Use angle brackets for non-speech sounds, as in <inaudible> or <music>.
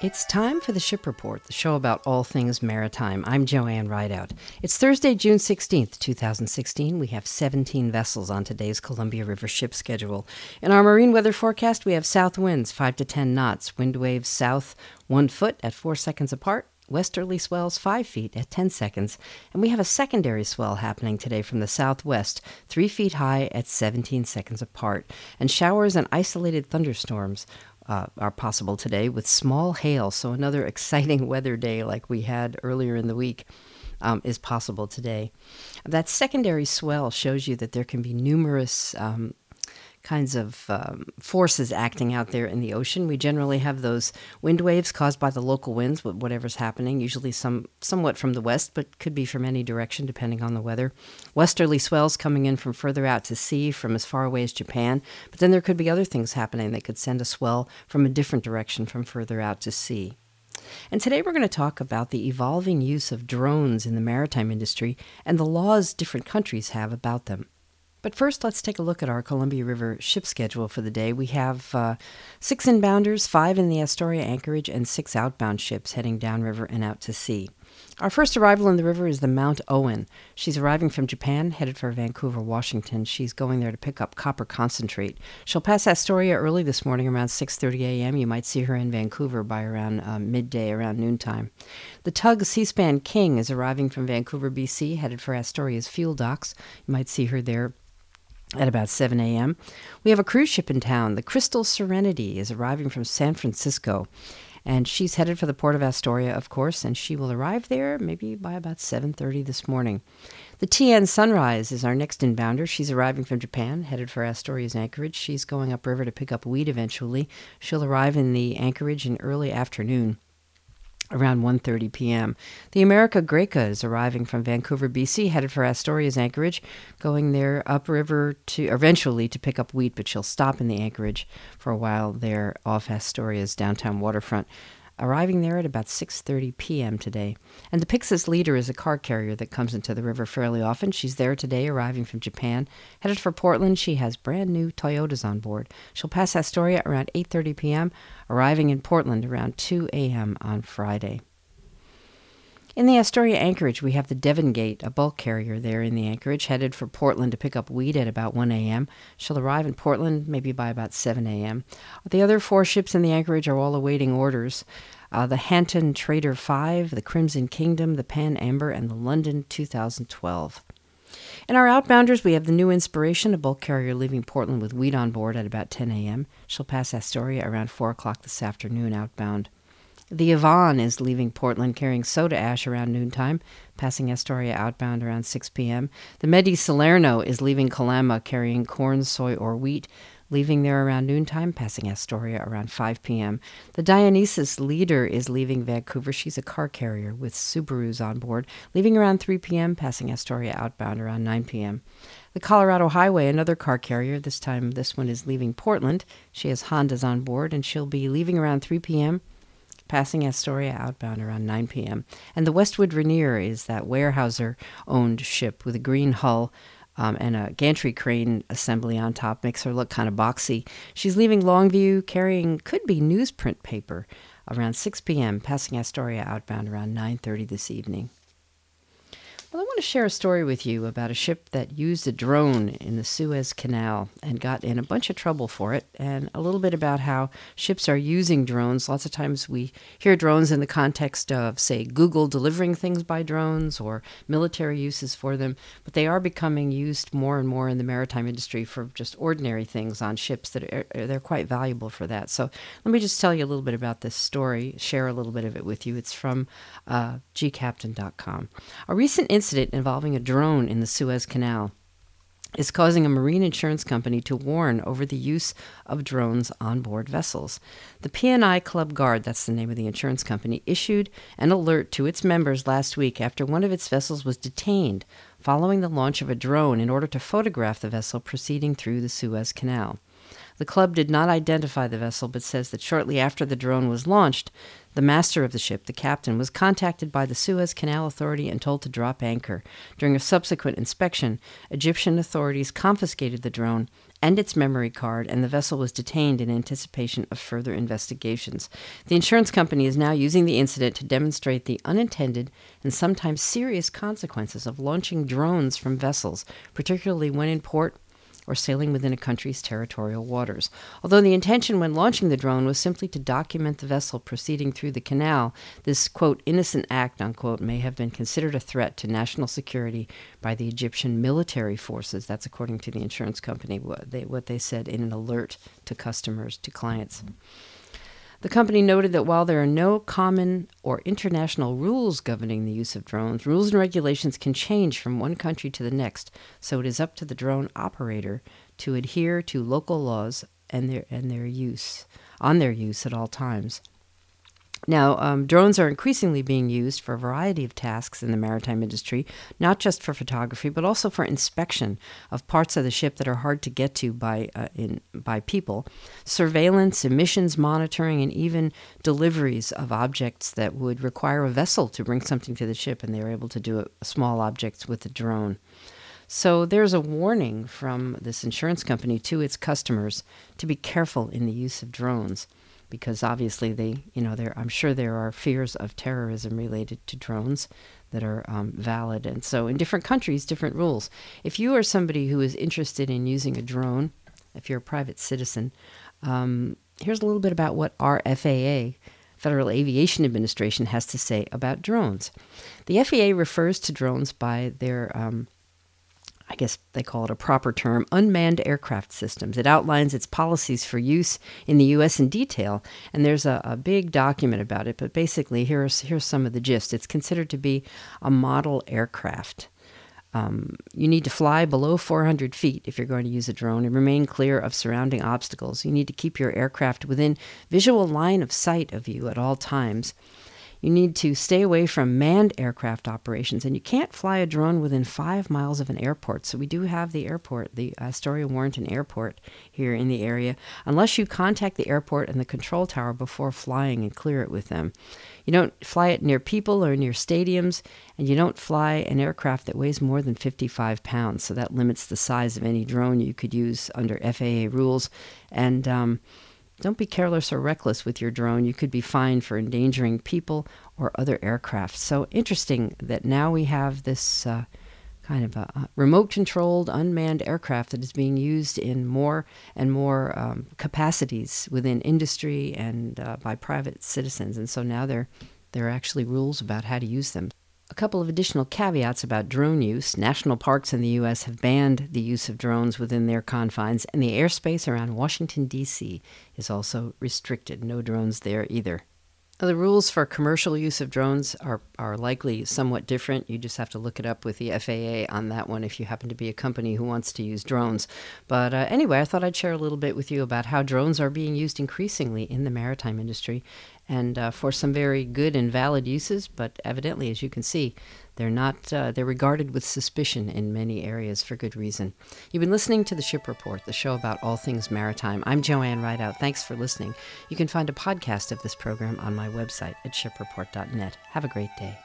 It's time for the Ship Report, the show about all things maritime. I'm Joanne Rideout. It's Thursday, June 16th, 2016. We have 17 vessels on today's Columbia River ship schedule. In our marine weather forecast, we have south winds 5 to 10 knots, wind waves south 1 foot at 4 seconds apart, westerly swells 5 feet at 10 seconds, and we have a secondary swell happening today from the southwest, 3 feet high at 17 seconds apart, and showers and isolated thunderstorms uh, are possible today with small hail. So, another <laughs> exciting weather day like we had earlier in the week. Um, is possible today. That secondary swell shows you that there can be numerous um, kinds of um, forces acting out there in the ocean. We generally have those wind waves caused by the local winds, whatever's happening, usually some somewhat from the west, but could be from any direction depending on the weather. Westerly swells coming in from further out to sea, from as far away as Japan. But then there could be other things happening that could send a swell from a different direction from further out to sea. And today we're going to talk about the evolving use of drones in the maritime industry and the laws different countries have about them. But first, let's take a look at our Columbia River ship schedule for the day. We have uh, six inbounders, five in the Astoria anchorage, and six outbound ships heading downriver and out to sea. Our first arrival in the river is the Mount Owen. She's arriving from Japan, headed for Vancouver, Washington. She's going there to pick up copper concentrate. She'll pass Astoria early this morning around 6:30 a.m. You might see her in Vancouver by around uh, midday, around noontime. The tug Seaspan King is arriving from Vancouver, BC, headed for Astoria's fuel docks. You might see her there at about 7 a.m. We have a cruise ship in town. The Crystal Serenity is arriving from San Francisco. And she's headed for the port of Astoria, of course, and she will arrive there maybe by about 7:30 this morning. The TN Sunrise is our next inbounder. She's arriving from Japan, headed for Astoria's anchorage. She's going upriver to pick up wheat eventually. She'll arrive in the anchorage in early afternoon around 1:30 p.m. The America Greca is arriving from Vancouver, BC, headed for Astoria's anchorage, going there upriver to eventually to pick up wheat, but she'll stop in the anchorage for a while there off Astoria's downtown waterfront arriving there at about 6:30 p.m. today. And the Pyxis Leader is a car carrier that comes into the river fairly often. She's there today arriving from Japan, headed for Portland. She has brand new Toyotas on board. She'll pass Astoria around 8:30 p.m., arriving in Portland around 2 a.m. on Friday. In the Astoria anchorage, we have the Devon Gate, a bulk carrier there in the anchorage, headed for Portland to pick up wheat at about 1 a.m. She'll arrive in Portland maybe by about 7 a.m. The other four ships in the anchorage are all awaiting orders. Uh, the Hanton Trader 5, the Crimson Kingdom, the Pan Amber, and the London 2012. In our outbounders, we have the New Inspiration, a bulk carrier leaving Portland with wheat on board at about 10 a.m. She'll pass Astoria around 4 o'clock this afternoon outbound. The Yvonne is leaving Portland carrying soda ash around noontime, passing Astoria outbound around 6 p.m. The Medi Salerno is leaving Kalama carrying corn, soy, or wheat, leaving there around noontime, passing Astoria around 5 p.m. The Dionysus Leader is leaving Vancouver. She's a car carrier with Subarus on board, leaving around 3 p.m., passing Astoria outbound around 9 p.m. The Colorado Highway, another car carrier, this time this one is leaving Portland. She has Hondas on board, and she'll be leaving around 3 p.m passing Astoria outbound around 9 p.m. And the Westwood Rainier is that Weyerhaeuser owned ship with a green hull um, and a gantry crane assembly on top makes her look kind of boxy. She's leaving Longview carrying could be newsprint paper around 6 p.m., passing Astoria outbound around 9:30 this evening. Well, I want to share a story with you about a ship that used a drone in the Suez Canal and got in a bunch of trouble for it, and a little bit about how ships are using drones. Lots of times we hear drones in the context of, say, Google delivering things by drones or military uses for them, but they are becoming used more and more in the maritime industry for just ordinary things on ships that are, they're quite valuable for that. So let me just tell you a little bit about this story, share a little bit of it with you. It's from uh, gcaptain.com. A recent incident involving a drone in the Suez Canal is causing a marine insurance company to warn over the use of drones on board vessels. The P&I Club Gard, that's the name of the insurance company, issued an alert to its members last week after one of its vessels was detained following the launch of a drone in order to photograph the vessel proceeding through the Suez Canal. The club did not identify the vessel but says that shortly after the drone was launched, The master of the ship, the captain, was contacted by the Suez Canal Authority and told to drop anchor. During a subsequent inspection, Egyptian authorities confiscated the drone and its memory card, and the vessel was detained in anticipation of further investigations. The insurance company is now using the incident to demonstrate the unintended and sometimes serious consequences of launching drones from vessels, particularly when in port or sailing within a country's territorial waters. Although the intention when launching the drone was simply to document the vessel proceeding through the canal, this, quote, innocent act, unquote, may have been considered a threat to national security by the Egyptian military forces. That's according to the insurance company, what they, what they said in an alert to customers, to clients. The company noted that while there are no common or international rules governing the use of drones, rules and regulations can change from one country to the next, so it is up to the drone operator to adhere to local laws and their and their use on their use at all times. Now, um, drones are increasingly being used for a variety of tasks in the maritime industry, not just for photography, but also for inspection of parts of the ship that are hard to get to by, uh, in, by people, surveillance, emissions monitoring, and even deliveries of objects that would require a vessel to bring something to the ship, and they are able to do it, small objects with a drone. So there's a warning from this insurance company to its customers to be careful in the use of drones because obviously they, you know, there I'm sure there are fears of terrorism related to drones that are um, valid, and so in different countries, different rules. If you are somebody who is interested in using a drone, if you're a private citizen, um, here's a little bit about what our FAA. Federal Aviation Administration has to say about drones. The FAA refers to drones by their um, I guess they call it a proper term, unmanned aircraft systems. It outlines its policies for use in the U.S. in detail, and there's a, a, big document about it. But basically, here's here's some of the gist. It's considered to be a model aircraft. Um, you need to fly below 400 feet if you're going to use a drone and remain clear of surrounding obstacles. You need to keep your aircraft within visual line of sight of you at all times. You need to stay away from manned aircraft operations, and you can't fly a drone within five miles of an airport. So, we do have the airport, the Astoria Warrenton Airport here in the area, unless you contact the airport and the control tower before flying and clear it with them. You don't fly it near people or near stadiums, and you don't fly an aircraft that weighs more than 55 pounds. So, that limits the size of any drone you could use under FAA rules. And, um, don't be careless or reckless with your drone. You could be fined for endangering people or other aircraft. So interesting that now we have this uh, kind of a, remote controlled unmanned aircraft that is being used in more and more um, capacities within industry and uh, by private citizens. And so now there are actually rules about how to use them. A couple of additional caveats about drone use. National parks in the U.S. have banned the use of drones within their confines, and the airspace around Washington, D.C. is also restricted. No drones there either. The rules for commercial use of drones are, are likely somewhat different. You just have to look it up with the FAA on that one if you happen to be a company who wants to use drones. But uh, anyway, I thought I'd share a little bit with you about how drones are being used increasingly in the maritime industry and uh, for some very good and valid uses, but evidently, as you can see, they're not, uh, they're regarded with suspicion in many areas for good reason. You've been listening to The Ship Report, the show about all things maritime. I'm Joanne Rideout. Thanks for listening. You can find a podcast of this program on my website at shipreport.net. Have a great day.